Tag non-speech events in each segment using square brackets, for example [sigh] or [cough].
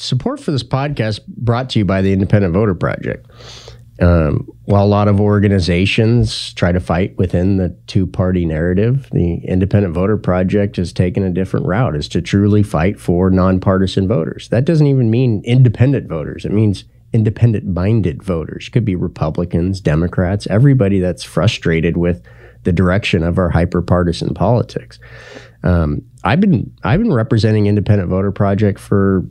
Support for this podcast brought to you by the Independent Voter Project. Um, while a lot of organizations try to fight within the two party narrative, the Independent Voter Project has taken a different route, is to truly fight for nonpartisan voters. That doesn't even mean independent voters, it means independent minded voters. Could be Republicans, Democrats, everybody that's frustrated with the direction of our hyperpartisan politics. Um, I've been I've been representing Independent Voter Project for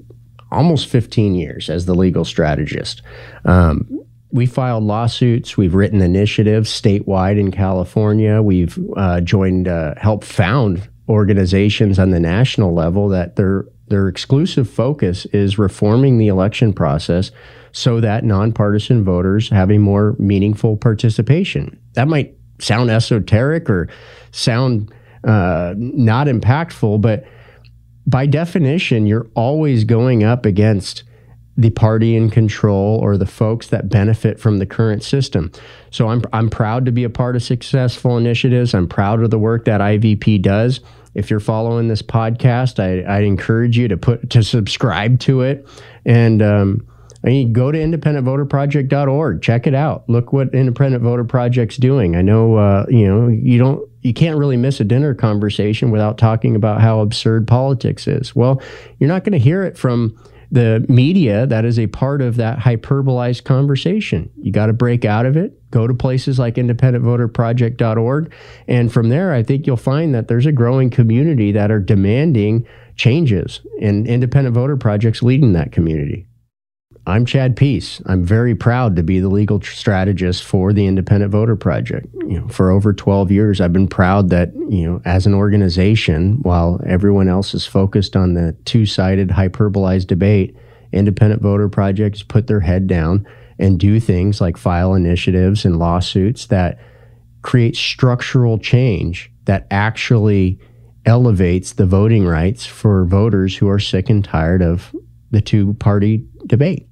almost 15 years as the legal strategist. Um, we filed lawsuits. We've written initiatives statewide in California. We've uh, joined, uh, helped found organizations on the national level that their their exclusive focus is reforming the election process so that nonpartisan voters have a more meaningful participation. That might sound esoteric or sound uh, not impactful, but by definition, you're always going up against the party in control or the folks that benefit from the current system. So I'm I'm proud to be a part of successful initiatives. I'm proud of the work that IVP does. If you're following this podcast, I, I encourage you to put to subscribe to it and um, I mean, go to independentvoterproject.org. Check it out. Look what Independent Voter Project's doing. I know, uh, you know, you don't, you can't really miss a dinner conversation without talking about how absurd politics is. Well, you're not going to hear it from the media that is a part of that hyperbolized conversation. You got to break out of it. Go to places like independentvoterproject.org. And from there, I think you'll find that there's a growing community that are demanding changes, and Independent Voter Project's leading that community. I'm Chad Peace. I'm very proud to be the legal strategist for the Independent Voter Project. You know, for over 12 years, I've been proud that, you know, as an organization, while everyone else is focused on the two-sided hyperbolized debate, Independent Voter Projects put their head down and do things like file initiatives and lawsuits that create structural change that actually elevates the voting rights for voters who are sick and tired of the two party debate.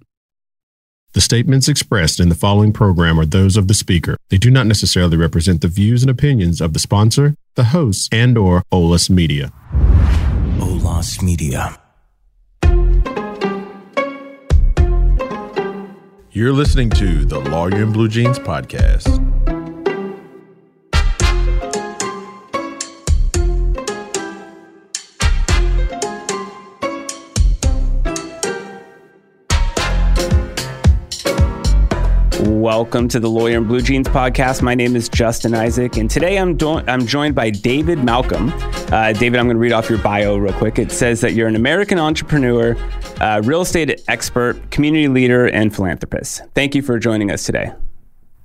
The statements expressed in the following program are those of the speaker. They do not necessarily represent the views and opinions of the sponsor, the host, and or OLAS Media. OLAS Media. You're listening to the Lawyer in Blue Jeans podcast. Welcome to the Lawyer in Blue Jeans podcast. My name is Justin Isaac, and today I'm do- I'm joined by David Malcolm. Uh, David, I'm going to read off your bio real quick. It says that you're an American entrepreneur, uh, real estate expert, community leader, and philanthropist. Thank you for joining us today.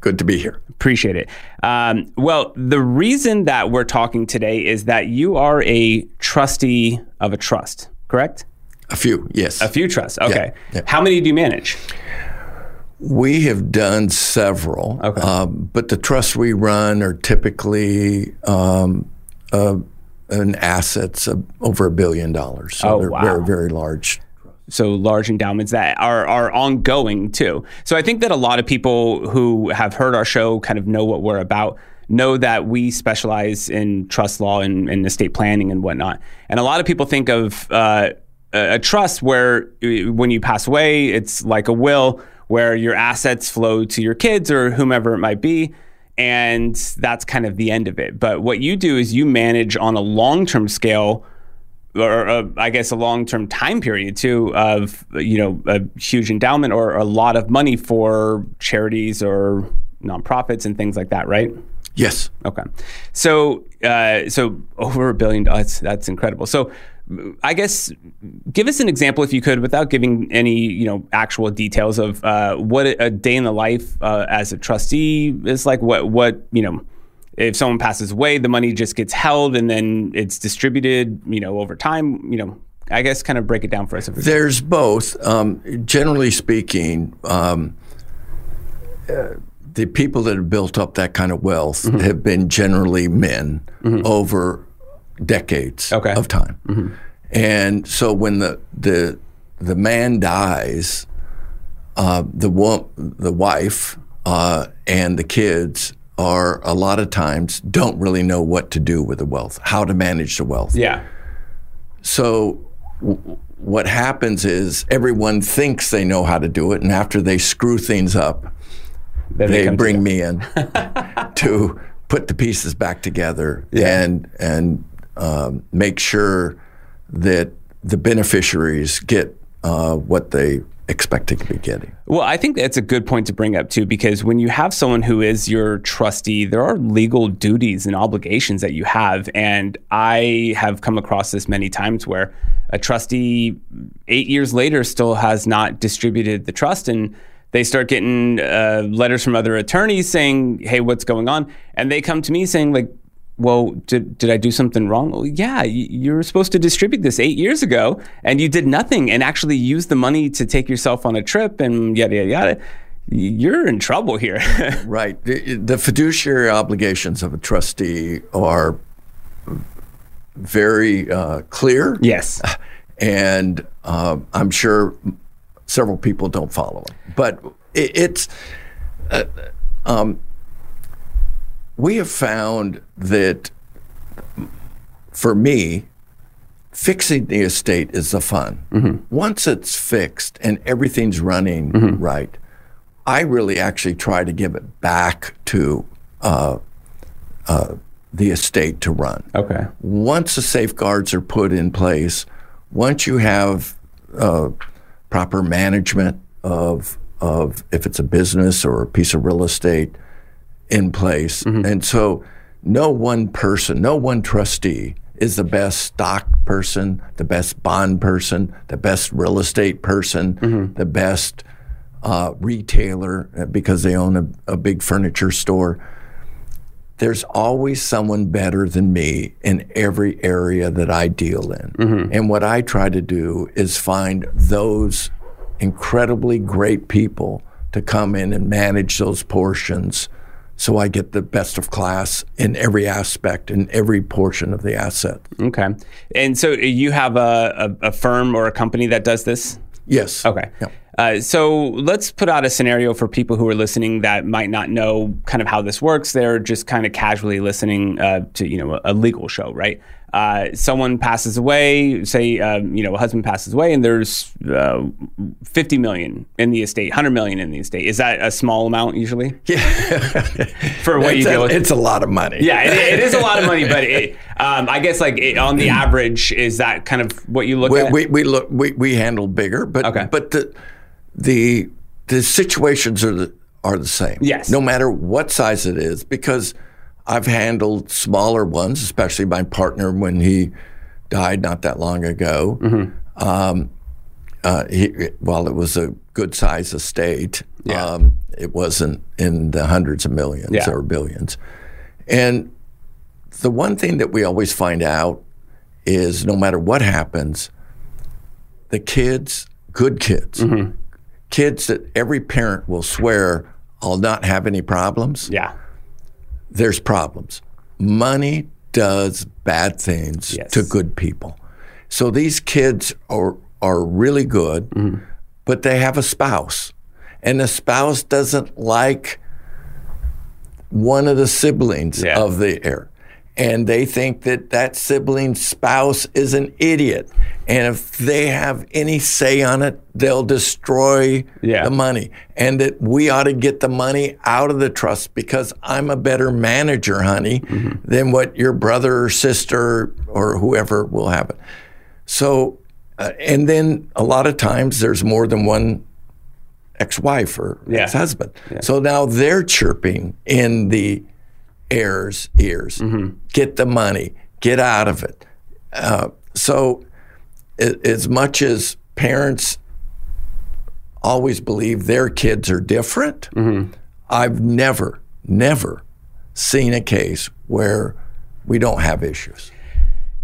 Good to be here. Appreciate it. Um, well, the reason that we're talking today is that you are a trustee of a trust, correct? A few, yes. A few trusts. Okay. Yeah, yeah. How many do you manage? We have done several, Okay. uh, but the trusts we run are typically um, uh, an assets of over a billion dollars. So Oh, they're wow. very, very large. so large endowments that are are ongoing too. So I think that a lot of people who have heard our show kind of know what we're about. Know that we specialize in trust law and, and estate planning and whatnot. And a lot of people think of uh, a a trust where uh, when you pass away, it's like a will where your assets flow to your kids or whomever it might be. And that's kind of the end of it. But what you do is you manage on a long term scale or uh, I guess a long-term time period too of you know a huge endowment or a lot of money for charities or nonprofits and things like that, right? Yes. Okay, so uh, so over a billion dollars. That's incredible. So. I guess give us an example, if you could, without giving any you know actual details of uh, what a day in the life uh, as a trustee is like. What what you know, if someone passes away, the money just gets held and then it's distributed, you know, over time. You know, I guess kind of break it down for us. There's both. Um, generally speaking, um, uh, the people that have built up that kind of wealth Mm-hmm. have been generally men over decades Okay. of time. And so when the the the man dies, uh, the wo- the wife uh, and the kids are a lot of times don't really know what to do with the wealth, how to manage the wealth. yeah, So w- what happens is everyone thinks they know how to do it, and after they screw things up, Then they bring me in [laughs] to put the pieces back together and and um, make sure that the beneficiaries get uh, what they expected to be getting. Well, I think that's a good point to bring up too, because when you have someone who is your trustee, there are legal duties and obligations that you have. And I have come across this many times where a trustee eight years later still has not distributed the trust and they start getting uh, letters from other attorneys saying, "Hey, what's going on?" And they come to me saying, "Like, well, did, did I do something wrong? Well, yeah, you, you were supposed to distribute this eight years ago, and you did nothing, and actually used the money to take yourself on a trip, and yada yada yada. You're in trouble here. [laughs] Right. The, the fiduciary obligations of a trustee are very uh, clear, yes. and uh, I'm sure several people don't follow it. But it, it's uh, um, we have found that for me, fixing the estate is the fun. Once it's fixed and everything's running right, I really actually try to give it back to uh, uh, the estate to run Okay. once the safeguards are put in place, once you have uh, proper management of of if it's a business or a piece of real estate in place, and so no one person, no one trustee is the best stock person, the best bond person, the best real estate person, the best uh, retailer uh, because they own a, a big furniture store. There's always someone better than me in every area that I deal in. And what I try to do is find those incredibly great people to come in and manage those portions so I get the best of class in every aspect, in every portion of the asset. Okay. And so you have a, a, a firm or a company that does this? Yes. Okay. Yeah. Uh, so let's put out a scenario for people who are listening that might not know kind of how this works. They're just kind of casually listening uh, to you know a, a legal show, right? Uh, someone passes away, say um, you know a husband passes away, and there's uh, 50 million in the estate, 100 million in the estate. Is that a small amount usually? [laughs] Yeah. for what you It's deal a, with? it's a lot of money. yeah, it, it is a lot of money, but it, [laughs] um, I guess like it, on the average, is that kind of what you look we, at? we, we look we, we handle bigger, but Okay. but the the the situations are the are the same. Yes. No matter what size it is, because I've handled smaller ones, especially my partner when he died not that long ago. Mm-hmm. Um, uh, he, while it was a good size estate, Yeah. um, it wasn't in the hundreds of millions Yeah. or billions. And the one thing that we always find out is no matter what happens, the kids, good kids, Mm-hmm. kids that every parent will swear, I'll not have any problems, yeah. There's problems. Money does bad things Yes. to good people. So these kids are, are really good, Mm-hmm. but they have a spouse. And the spouse doesn't like one of the siblings Yeah. of the heir. And they think that that sibling spouse is an idiot. And if they have any say on it, they'll destroy Yeah. the money. And that we ought to get the money out of the trust because I'm a better manager, honey, than what your brother or sister or whoever will have it. So, uh, and then a lot of times there's more than one ex-wife or Yeah. ex-husband. So now they're chirping in the heirs' ears. Get the money. Get out of it. Uh, so, a- as much as parents always believe their kids are different, I've never, never seen a case where we don't have issues.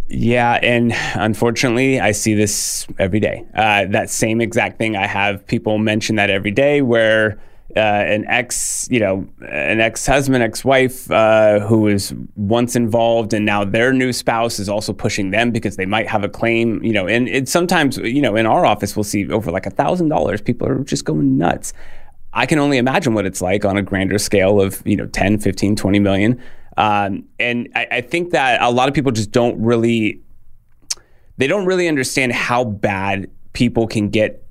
Yeah, and unfortunately, I see this every day. Uh, that same exact thing. I have people mention that every day, where uh, an ex, you know, an ex-husband, ex-wife uh, who was once involved, and now their new spouse is also pushing them because they might have a claim. You know, and sometimes, you know, in our office, we'll see over like a thousand dollars. People are just going nuts. I can only imagine what it's like on a grander scale of, you know, 10, 15, 20 million. Um, and I, I think that a lot of people just don't really they don't really understand how bad people can get,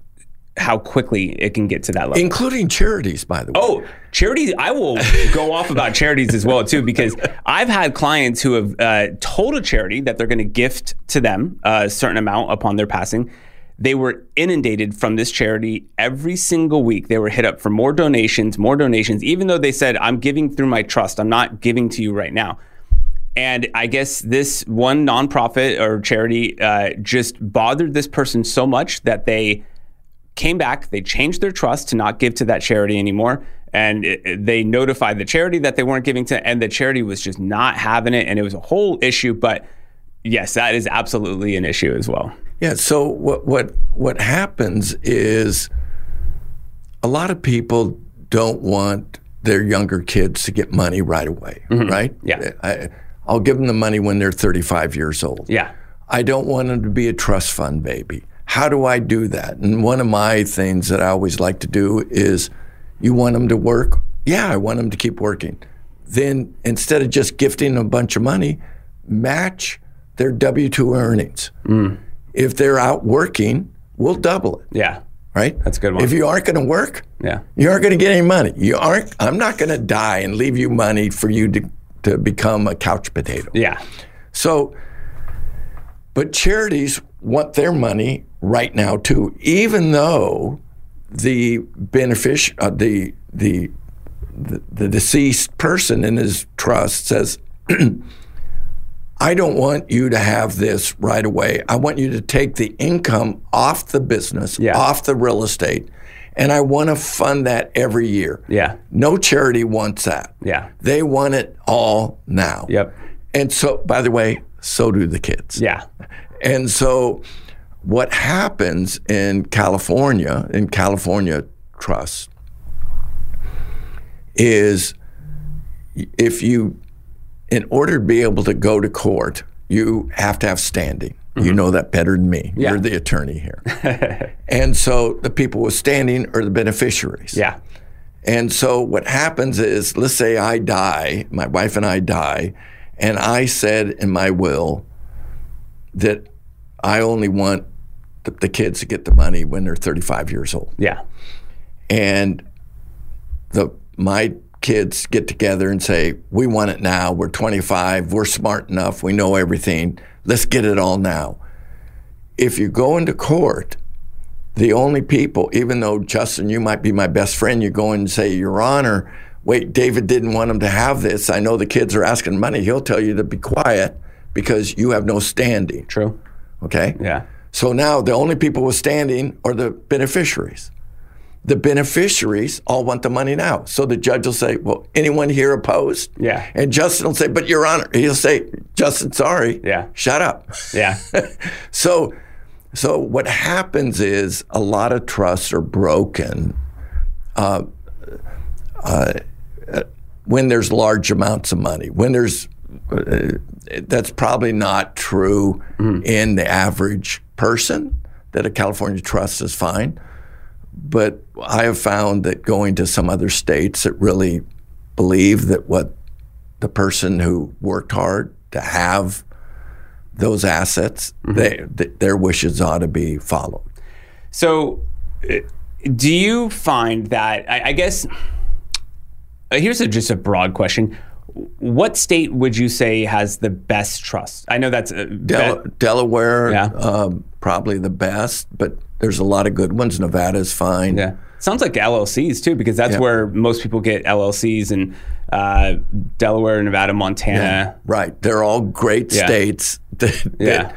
how quickly it can get to that level. including charities, by the way. Oh, charities! I will go [laughs] off about charities as well too, because I've had clients who have uh, told a charity that they're going to gift to them a certain amount upon their passing. They were inundated from this charity every single week. They were hit up for more donations, more donations, even though they said, "I'm giving through my trust. I'm not giving to you right now." And I guess this one nonprofit or charity uh, just bothered this person so much that they came back, they changed their trust to not give to that charity anymore. And it- it- they notified the charity that they weren't giving to, and the charity was just not having it. And it was a whole issue. But yes, that is absolutely an issue as well. Yeah. So what what what happens is a lot of people don't want their younger kids to get money right away, right? Mm-hmm. Yeah. I, I'll give them the money when they're 35 years old. Yeah. I don't want them to be a trust fund baby. How do I do that? And one of my things that I always like to do is you want them to work? Yeah, I want them to keep working. Then instead of just gifting them a bunch of money, match their W 2 earnings. Mm. If they're out working, we'll double it, Yeah. right? That's a good one. If you aren't going to work, Yeah. you aren't going to get any money. You aren't. I'm not going to die and leave you money for you to to become a couch potato. Yeah. So, but charities want their money right now too, even though the benefic- uh, the, the the the deceased person in his trust says, [clears throat] "I don't want you to have this right away. I want you to take the income off the business, Yeah. off the real estate, and I want to fund that every year." Yeah. No charity wants that. Yeah. They want it all now. Yep. And so, by the way, so do the kids. Yeah. And so, what happens in California, in California trusts, is if you, in order to be able to go to court, you have to have standing. You mm-hmm. know that better than me. Yeah. You're the attorney here. [laughs] and so, the people with standing are the beneficiaries. Yeah. And so what happens is, let's say I die, my wife and I die, and I said in my will that I only want the, the kids to get the money when they're 35 years old. Yeah. And the my kids get together and say, "We want it now. We're 25. We're smart enough. We know everything. Let's get it all now." If you go into court, the only people, even though Justin, you might be my best friend, you go in and say, Your Honor, wait, David didn't want him to have this. I know the kids are asking money. He'll tell you to be quiet because you have no standing. True. Okay? Yeah. So now the only people with standing are the beneficiaries. The beneficiaries all want the money now. So the judge will say, Well, anyone here opposed? Yeah. And Justin will say, But Your Honor, he'll say, Justin, sorry. Yeah. Shut up. Yeah. [laughs] So, so what happens is a lot of trusts are broken uh, uh, when there's large amounts of money. When there's uh, that's probably not true in the average person. That a California trust is fine, but I have found that going to some other states that really believe that what the person who worked hard to have those assets, they, th- their wishes ought to be followed. So, uh, do you find that? I, I guess uh, here's a, just a broad question. What state would you say has the best trust? I know that's uh, Del- be- Delaware, Yeah. um, probably the best, but there's a lot of good ones. Nevada's fine. yeah. Sounds like LLCs too, because that's Yeah. where most people get LLCs in uh, Delaware, Nevada, Montana. Right. They're all great Yeah. states [laughs] that, that Yeah.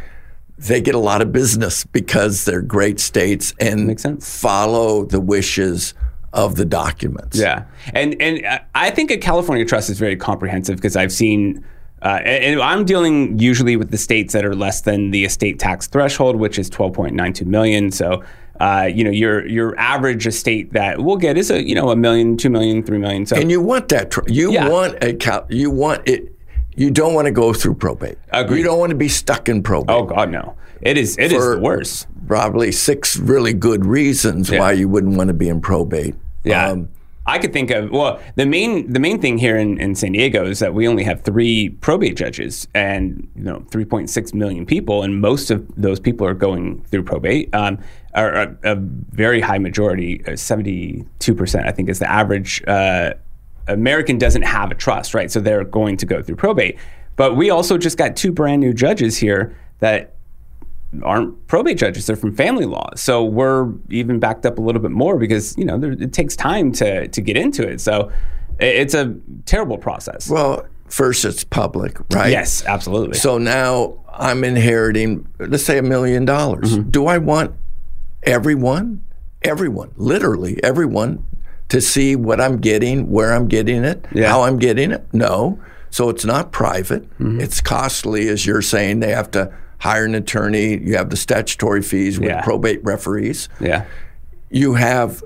they get a lot of business because they're great states and follow the wishes of the documents. Yeah, and and uh, I think a California trust is very comprehensive because I've seen, uh, and, and I'm dealing usually with the states that are less than the estate tax threshold, which is 12.92 million. So. Uh, you know your your average estate that we'll get is a you know a million, two million, three million. So And you want that. Tr- you Yeah. want a cal- you want it. You don't want to go through probate. Agreed. You don't want to be stuck in probate. oh god no, it is it is the worst. Probably six really good reasons Yeah. why you wouldn't want to be in probate. Yeah. Um, I could think of well the main the main thing here in, in San Diego is that we only have three probate judges and you know 3.6 million people and most of those people are going through probate. Um, are a, a very high majority, uh, 72 percent I think is the average. Uh, American doesn't have a trust, right? So they're going to go through probate. But we also just got two brand new judges here that aren't probate judges; they're from family law. So we're even backed up a little bit more because you know there, it takes time to to get into it. So it's a terrible process. Well, first it's public, right? yes, absolutely. So now I'm inheriting, let's say, a million dollars. Mm-hmm. Do I want everyone, everyone, literally everyone, to see what I'm getting, where I'm getting it, Yeah. how I'm getting it? No. So it's not private. Mm-hmm. It's costly, as you're saying. They have to hire an attorney. You have the statutory fees with Yeah. probate referees. yeah, You have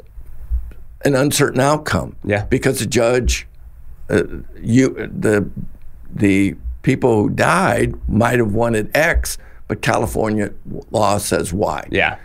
an uncertain outcome. Yeah. Because the judge, uh, you the the people who died might have wanted X, but California law says Y. yeah.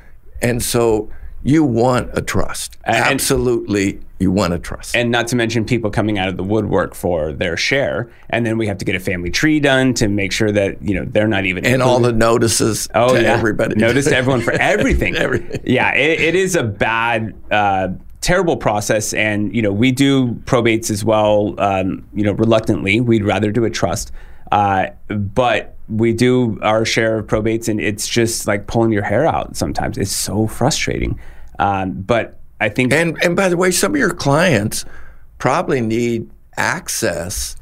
And so you want a trust. And- Absolutely, you want to trust. and not to mention people coming out of the woodwork for their share. And then we have to get a family tree done to make sure that you know they're not even and all the notices oh to yeah. everybody. notice to everyone for [laughs] everything. Everything. yeah it, it is a bad uh, terrible process. And you know we do probates as well um, you know reluctantly. We'd rather do a trust. Uh, but we do our share of probates and it's just like pulling your hair out sometimes. It's so frustrating. Um, but i think And and by the way, some of your clients probably need access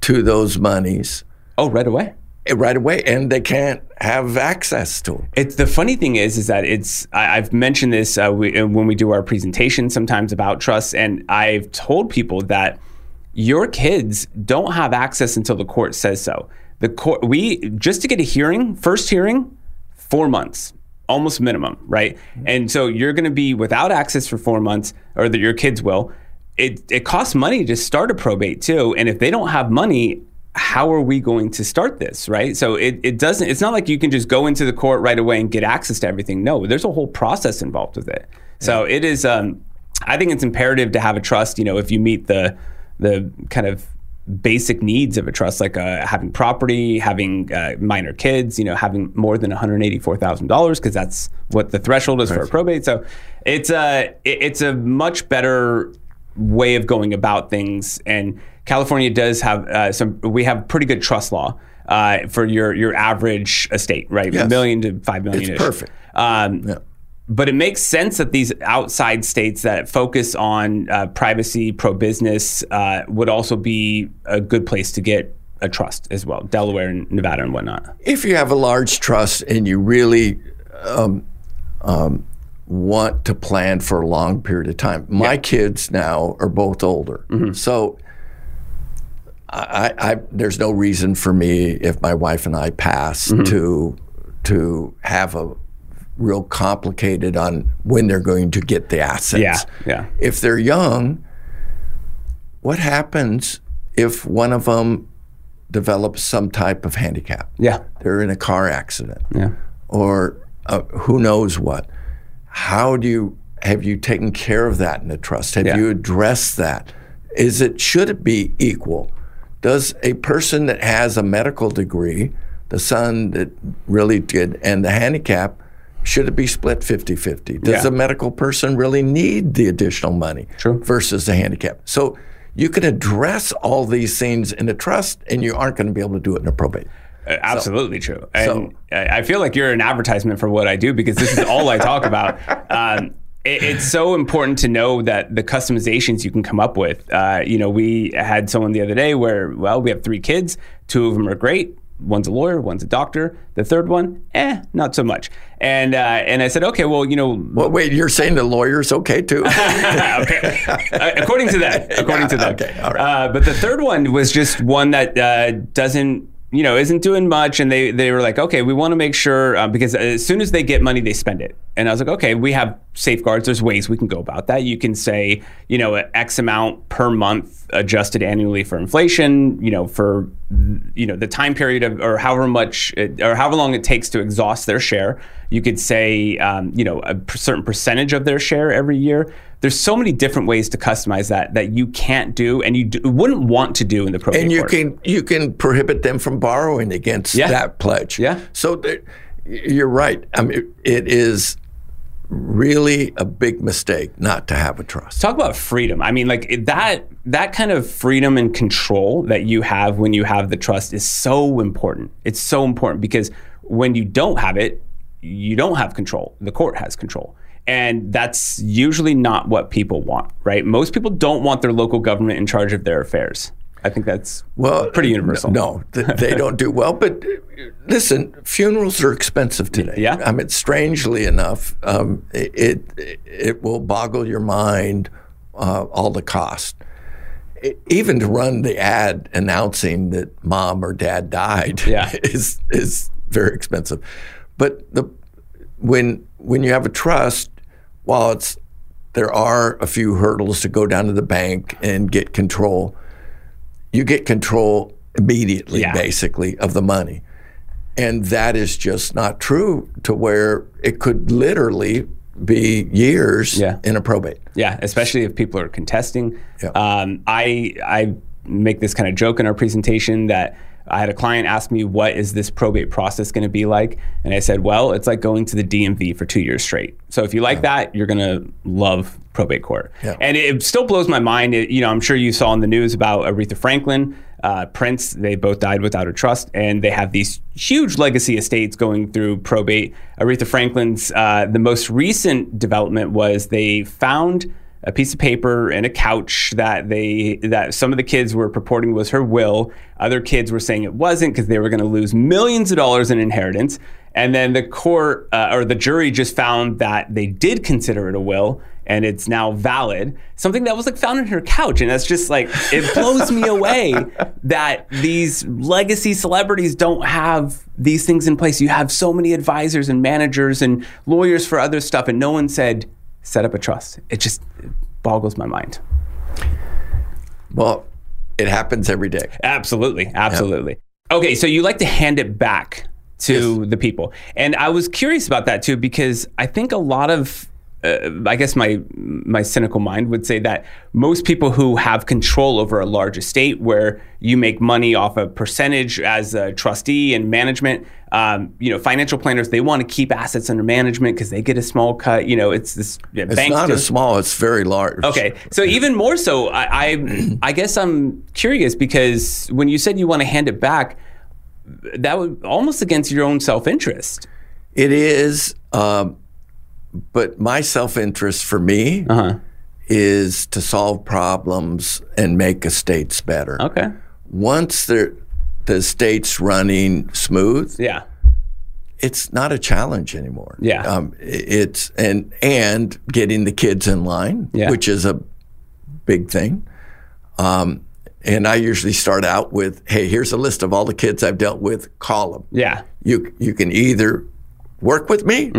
to those monies oh right away right away, and they can't have access to them. It's the funny thing is, is that it's. I, I've mentioned this uh, we, uh, when we do our presentation sometimes about trusts, and I've told people that your kids don't have access until the court says so. The court, we just to get a hearing, first hearing, four months, almost minimum, right? And so you're going to be without access for four months, or that your kids will. It it costs money to start a probate too, and if they don't have money, how are we going to start this right so it, it doesn't it's not like you can just go into the court right away and get access to everything no there's a whole process involved with it so it is um, i think it's imperative to have a trust you know if you meet the the kind of basic needs of a trust like uh, having property having uh, minor kids you know having more than $184000 because that's what the threshold is for a probate so it's a it's a much better way of going about things. And California does have uh, some. We have pretty good trust law uh, for your your average estate, right? A million to five million. It's perfect. Um, Yeah. But it makes sense that these outside states that focus on uh, privacy, pro business, uh, would also be a good place to get a trust as well. Delaware and Nevada and whatnot. If you have a large trust and you really um, um, want to plan for a long period of time, my kids now are both older, so. I, I, there's no reason for me if my wife and I pass to to have a real complicated on when they're going to get the assets. Yeah, yeah. If they're young, what happens if one of them develops some type of handicap? Yeah, They're in a car accident yeah. or uh, who knows what. How do you have you taken care of that in the trust? Have Yeah. you addressed that? Is it should it be equal? Does a person that has a medical degree, the son that really did, and the handicap, should it be split 50-50? Does Yeah. a medical person really need the additional money True. versus the handicap? So you can address all these things in a trust, and you aren't going to be able to do it in a probate. Uh, Absolutely true. And I I feel like you're an advertisement for what I do because this is all I talk about. [laughs] Um, it, it's so important to know that the customizations you can come up with. Uh, you know, we had someone the other day where, well, we have three kids. Two of them are great. One's a lawyer, one's a doctor. The third one, eh, not so much. And uh, and I said, okay, well, you know, Well, wait, you're saying the lawyer's okay too? [laughs] okay. Uh, according to that, According to that. okay, all right. Uh, but the third one was just one that uh, doesn't, you know, isn't doing much, and they they were like, okay, we want to make sure uh, because as soon as they get money, they spend it. And I was like, okay, we have safeguards. There's ways we can go about that. You can say, you know, X amount per month adjusted annually for inflation. You know, for you know the time period of or however much it, or however long it takes to exhaust their share. You could say, um, you know, a certain percentage of their share every year. There's so many different ways to customize that that you can't do and you d- wouldn't want to do in the probate and you court. can you can prohibit them from borrowing against Yeah. that pledge. Yeah. So there, you're right. I mean, it is really a big mistake not to have a trust. talk about freedom. I mean, like that that kind of freedom and control that you have when you have the trust is so important. It's so important because when you don't have it, you don't have control. The court has control. And that's usually not what people want, right? Most people don't want their local government in charge of their affairs. I think that's Well, pretty universal. No, th- they don't do well. But uh, listen, funerals are expensive today. Yeah. I mean, strangely enough, um, it, it it will boggle your mind uh, all the cost. Even to run the ad announcing that mom or dad died Yeah. [laughs] is is very expensive. But the when when you have a trust, while it's there are a few hurdles to go down to the bank and get control you get control immediately, Yeah. basically, of the money. And that is just not true to where it could literally be years Yeah. in a probate. Yeah, especially if people are contesting. Yeah. Um, I I make this kind of joke in our presentation that I had a client ask me, "What is this probate process going to be like?" And I said, "Well, it's like going to the DMV for two years straight. So if you like that, you're going to love probate court." Yeah. And it still blows my mind. It, you know, I'm sure you saw in the news about Aretha Franklin, uh, Prince. They both died without a trust, and they have these huge legacy estates going through probate. Aretha Franklin's uh, the most recent development was they found a piece of paper and a couch that they that some of the kids were purporting was her will. Other kids were saying it wasn't because they were going to lose millions of dollars in inheritance. And then the court uh, or the jury just found that they did consider it a will and it's now valid. Something that was like found in her couch, and that's just like it blows me away [laughs] that these legacy celebrities don't have these things in place. You have so many advisors and managers and lawyers for other stuff, and no one said set up a trust. It just boggles my mind. Well, it happens every day. Absolutely, absolutely. Okay, so you like to hand it back to the people, and I was curious about that too because I think a lot of uh, I guess my my cynical mind would say that most people who have control over a large estate, where you make money off a percentage as a trustee and management, um, you know, financial planners they want to keep assets under management because they get a small cut. You know, it's this yeah, It's not do- small, it's very large. Okay, so even more so, I, I, I guess I'm curious because when you said you want to hand it back, that was almost against your own self-interest. It is, um, but my self interest for me Uh-huh. is to solve problems and make estates better. Okay. Once the the estate's running smooth, Yeah. it's not a challenge anymore. Yeah. Um, it's and and getting the kids in line, Yeah. which is a big thing. Um, and I usually start out with, "Hey, here's a list of all the kids I've dealt with. Call them. Yeah. You you can either work with me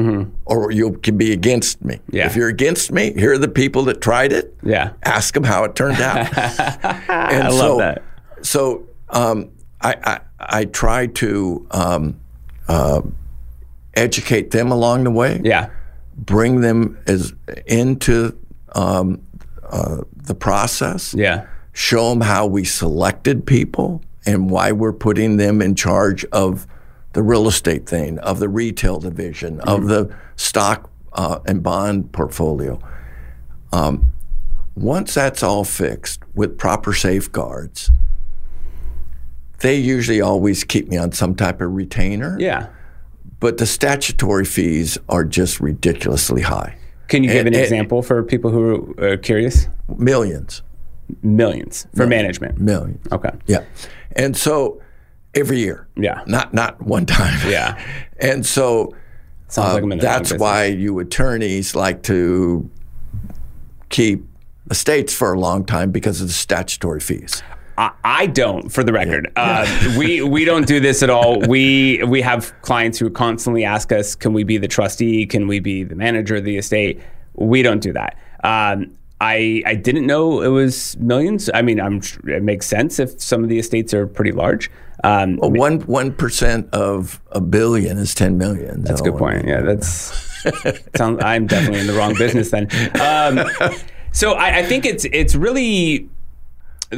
or you can be against me. Mm-hmm. Yeah. If you're against me, here are the people that tried it. Yeah. Ask them how it turned out. [laughs] and I love that. So um, I, I I try to um, uh, educate them along the way, Yeah. bring them as into um, uh, the process, Yeah. show them how we selected people and why we're putting them in charge of the real estate thing, of the retail division, of the stock uh, and bond portfolio. Um, once that's all fixed with proper safeguards, they usually always keep me on some type of retainer. Yeah. But the statutory fees are just ridiculously high. Can you give And- an and- example for people who are curious? Millions, Millions for management. millions. Okay. Yeah. And so every year. Yeah. Not not one time. Yeah. [laughs] And so uh, like I'm in the wrong that's why you attorneys like to keep estates for a long time because of the statutory fees. I, I don't, for the record. Uh, we we don't do this at all. We we have clients who constantly ask us, "Can we be the trustee? Can we be the manager of the estate?" We don't do that. Um, I I didn't know it was millions. I mean, I'm it makes sense if some of the estates are pretty large. Um, Well, one one percent of a billion is ten million. That's a good point. Yeah, that's. [laughs] sounds, I'm definitely in the wrong business then. Um, so I, I think it's it's really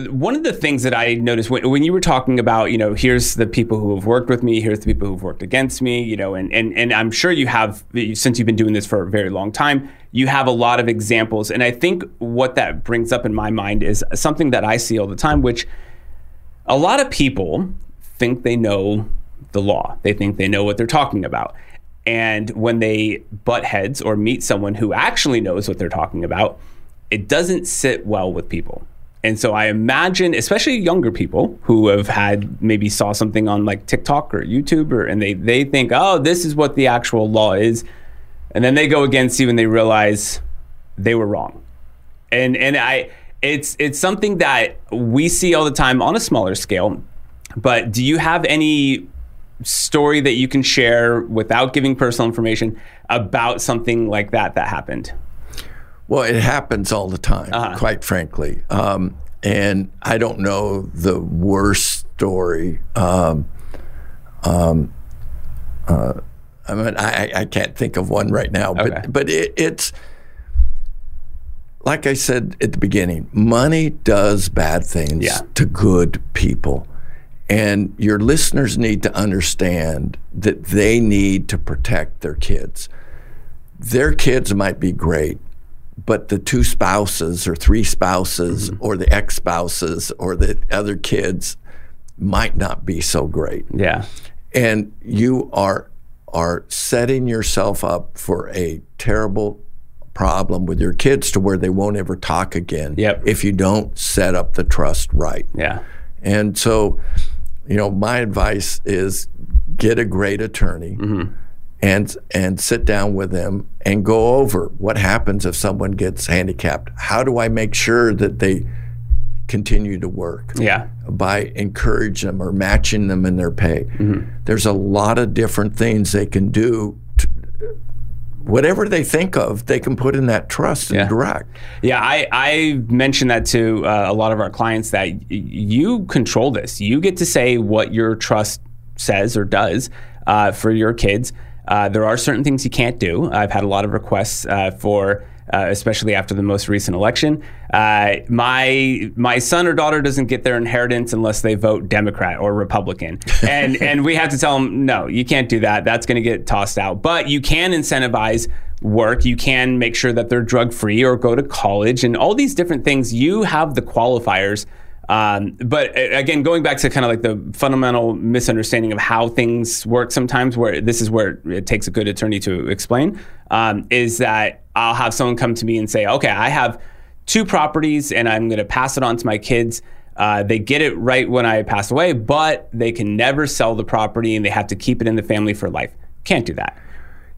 one of the things that I noticed when, when you were talking about, you know, here's the people who have worked with me, here's the people who've worked against me, you know, and and and I'm sure you have since you've been doing this for a very long time, you have a lot of examples, and I think what that brings up in my mind is something that I see all the time, which a lot of people think they know the law, they think they know what they're talking about. And when they butt heads or meet someone who actually knows what they're talking about, it doesn't sit well with people. And so I imagine, especially younger people who have had maybe saw something on like TikTok or YouTube, or and they they think, oh, this is what the actual law is, and then they go against you and they realize they were wrong. And and I, it's it's something that we see all the time on a smaller scale. But do you have any story that you can share without giving personal information about something like that that happened? Well, it happens all the time, Uh-huh. quite frankly. Um, and I don't know the worst story. Um, um, uh, I mean, I, I can't think of one right now, but Okay. but it, it's like I said at the beginning. Money does bad things Yeah. to good people, and your listeners need to understand that they need to protect their kids. Their kids might be great, but the two spouses or three spouses mm-hmm. or the ex spouses or the other kids might not be so great. Yeah. And you are are setting yourself up for a terrible problem with your kids to where they won't ever talk again Yep. if you don't set up the trust right. Yeah. And so, you know, my advice is get a great attorney mm-hmm. and and sit down with them and go over what happens if someone gets handicapped. How do I make sure that they continue to work? Yeah. By encourage them or matching them in their pay. Mm-hmm. There's a lot of different things they can do. Whatever they think of, they can put in that trust and Yeah. direct. Yeah, I, I mentioned that to uh, a lot of our clients that y- you control this. You get to say what your trust says or does uh, for your kids. Uh, there are certain things you can't do. I've had a lot of requests uh, for, uh, especially after the most recent election. Uh, my my son or daughter doesn't get their inheritance unless they vote Democrat or Republican, [laughs] and and we have to tell them no, you can't do that. That's going to get tossed out. But you can incentivize work. You can make sure that they're drug free or go to college and all these different things. You have the qualifiers. Um, but uh, again, going back to kind of like the fundamental misunderstanding of how things work sometimes, where this is where it takes a good attorney to explain, um, is that I'll have someone come to me and say, okay, I have two properties and I'm going to pass it on to my kids. Uh, they get it right when I pass away, but they can never sell the property and they have to keep it in the family for life. Can't do that.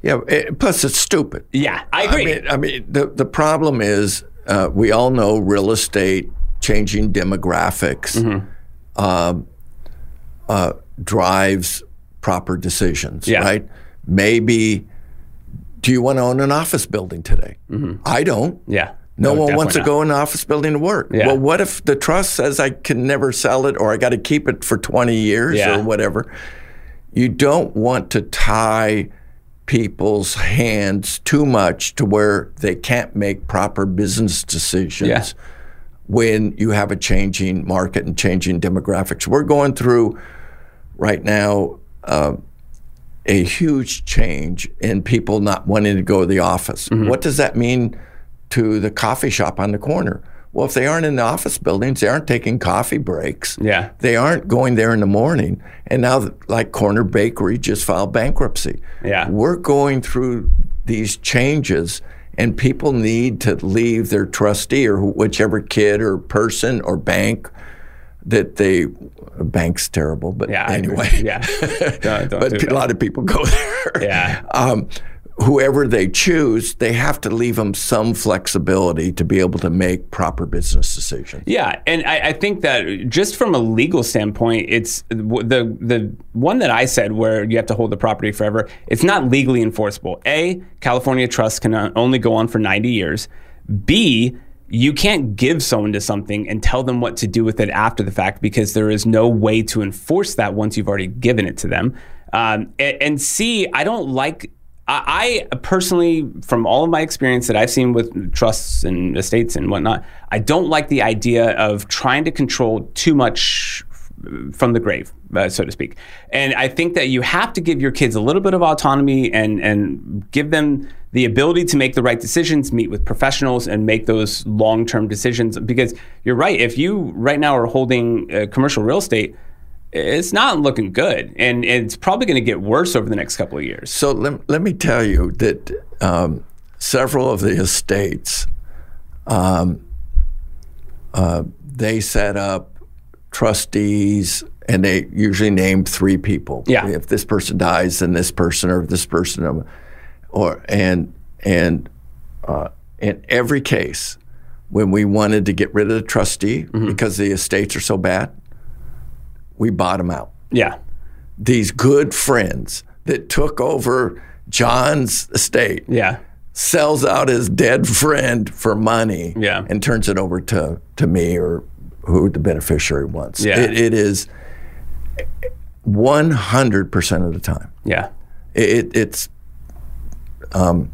Yeah. it- plus, it's stupid. Yeah, I agree. I mean, I mean, the the problem is uh, we all know real estate changing demographics Mm-hmm. um, uh, drives proper decisions, Yeah. right? Maybe, do you want to own an office building today? I don't. yeah. No, one definitely wants to go in an office building to work. Yeah. Well, what if the trust says I can never sell it or I got to keep it for 20 years Yeah. or whatever? You don't want to tie people's hands too much to where they can't make proper business decisions Yeah. when you have a changing market and changing demographics. We're going through right now uh, a huge change in people not wanting to go to the office. Mm-hmm. What does that mean to the coffee shop on the corner? Well, if they aren't in the office buildings, they aren't taking coffee breaks. Yeah. They aren't going there in the morning. And now, like Corner Bakery just filed bankruptcy. Yeah. We're going through these changes, and people need to leave their trustee or whichever kid or person or bank that they. Bank's terrible, but Yeah. Anyway. Yeah. [laughs] Don't, don't but a lot of people go [laughs] there. Yeah. Um, whoever they choose, they have to leave them some flexibility to be able to make proper business decisions. Yeah, and I, I think that just from a legal standpoint, it's the the one that I said where you have to hold the property forever. It's not legally enforceable. A, California trust can only go on for ninety years. B, you can't give someone to something and tell them what to do with it after the fact because there is no way to enforce that once you've already given it to them. Um, and, and C, I don't like. I personally, from all of my experience that I've seen with trusts and estates and whatnot, I don't like the idea of trying to control too much from the grave, uh, so to speak. And I think that you have to give your kids a little bit of autonomy and and give them the ability to make the right decisions, meet with professionals, and make those long term decisions. Because you're right, if you right now are holding uh, commercial real estate. It's not looking good, and it's probably going to get worse over the next couple of years. So let, let me tell you that um, several of the estates, um, uh, they set up trustees and they usually name three people. Yeah. If this person dies, then this person or this person, um, or and and uh, in every case, when we wanted to get rid of the trustee because the estates are so bad, we bought them out. Yeah, These good friends that took over John's estate yeah, sells out his dead friend for money Yeah. and turns it over to, to me or who the beneficiary wants. Yeah. It, it is 100% of the time. yeah. It, it's, Um,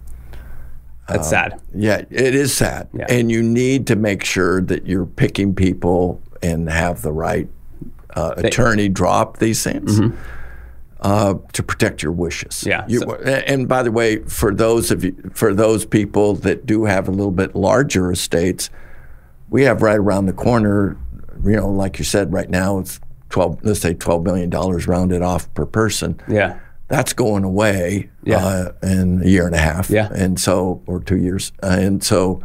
That's sad. yeah, it is sad. Yeah. And you need to make sure that you're picking people and have the right uh, attorney drop these things. Uh, to protect your wishes. Mm-hmm. Yeah, You- so- and by the way, for those of you, for those people that do have a little bit larger estates, we have right around the corner. You know, like you said, right now it's twelve. Let's say twelve million dollars rounded off per person. Yeah, That's going away Yeah. uh, in a year and a half. Yeah. and so or two years, uh, and so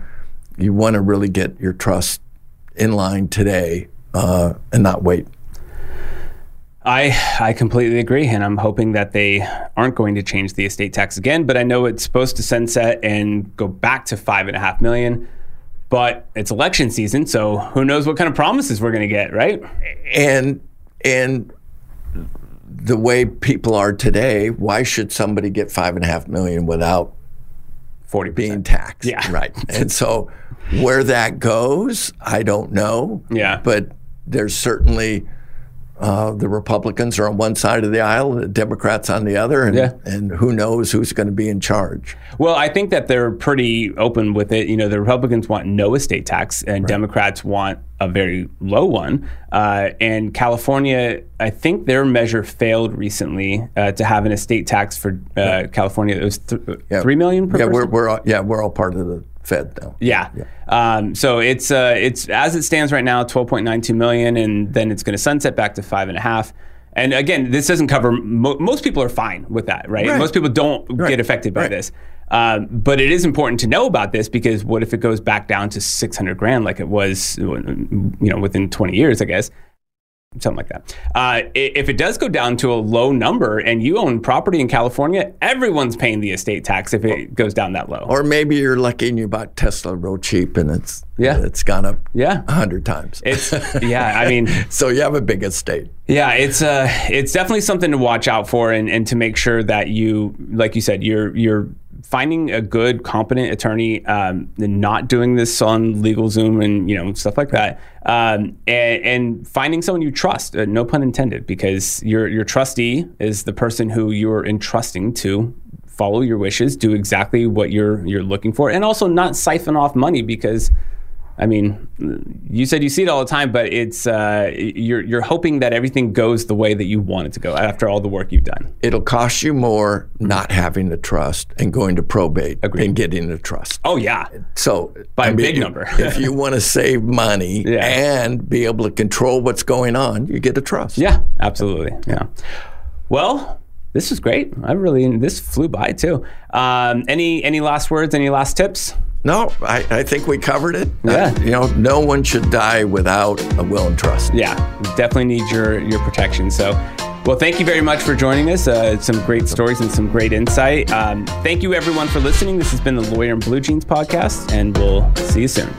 you want to really get your trust in line today uh, and not wait. I I completely agree, and I'm hoping that they aren't going to change the estate tax again. But I know it's supposed to sunset and go back to five and a half million. But it's election season, so who knows what kind of promises we're going to get, right? and and the way people are today, why should somebody get five and a half million without Forty being taxed? Yeah. right. And so where that goes, I don't know. Yeah. but there's certainly. Uh, the Republicans are on one side of the aisle, the Democrats on the other, and, Yeah. and who knows who's going to be in charge. Well, I think that they're pretty open with it. You know, the Republicans want no estate tax, and Democrats want a very low one. Uh, and California, I think their measure failed recently uh, to have an estate tax for uh, California. It was th- three million per Yeah, person. we're, we're all, yeah we're all part of the Fed now. Yeah. Um, so it's uh, it's as it stands right now, twelve point nine two million, and then it's going to sunset back to five and a half. And again, this doesn't cover. Mo- most people are fine with that, right? Right. Most people don't get affected by Right. this. Um, but it is important to know about this because what if it goes back down to six hundred grand, like it was, you know, within twenty years, I guess something like that. Uh, if it does go down to a low number and you own property in California, everyone's paying the estate tax if it goes down that low. Or maybe you're lucky and you bought Tesla real cheap and it's Yeah. it's gone up yeah. a hundred times. It's [laughs] yeah, I mean, so you have a big estate. yeah, it's uh it's definitely something to watch out for and, and to make sure that you like you said, you're you're finding a good, competent attorney, um, not doing this on LegalZoom and you know stuff like that, um, and, and finding someone you trust. Uh, no pun intended, because your your trustee is the person who you're entrusting to follow your wishes, do exactly what you're you're looking for, and also not siphon off money because. I mean, you said you see it all the time, but it's uh, you're you're hoping that everything goes the way that you want it to go after all the work you've done. It'll cost you more not having the trust and going to probate Agreed. than getting the trust. Oh yeah, So By a big number. if you [laughs] want to save money Yeah. and be able to control what's going on, you get a trust. yeah, absolutely, yeah. Well, this was great. I really this flew by too. Um, any any last words? Any last tips? No, I, I think we covered it. Yeah. Uh, you know, no one should die without a will and trust. Yeah, definitely need your your protection. So. Well, thank you very much for joining us. Uh, some great stories and some great insight. Um, thank you, everyone, for listening. This has been the Lawyer in Blue Jeans podcast, and we'll see you soon.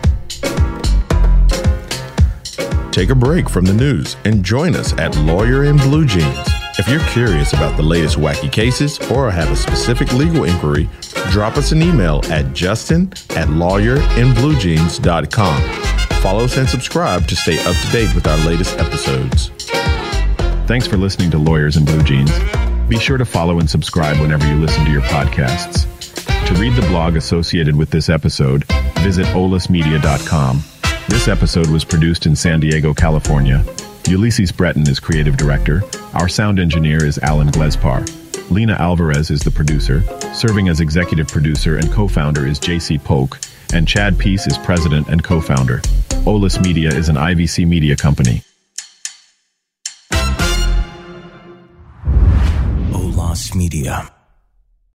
Take a break from the news and join us at Lawyer in Blue Jeans. If you're curious about the latest wacky cases or have a specific legal inquiry, drop us an email at justin at lawyerinbluejeans.com. Follow us and subscribe to stay up to date with our latest episodes. Thanks for listening to Lawyers in Blue Jeans. Be sure to follow and subscribe whenever you listen to your podcasts. To read the blog associated with this episode, visit olismedia.com. This episode was produced in San Diego, California. Ulysses Breton is creative director. Our sound engineer is Alan Glespar. Lena Alvarez is the producer. Serving as executive producer and co-founder is J.C. Polk. And Chad Peace is president and co-founder. Olis Media is an IVC media company. Olas Media.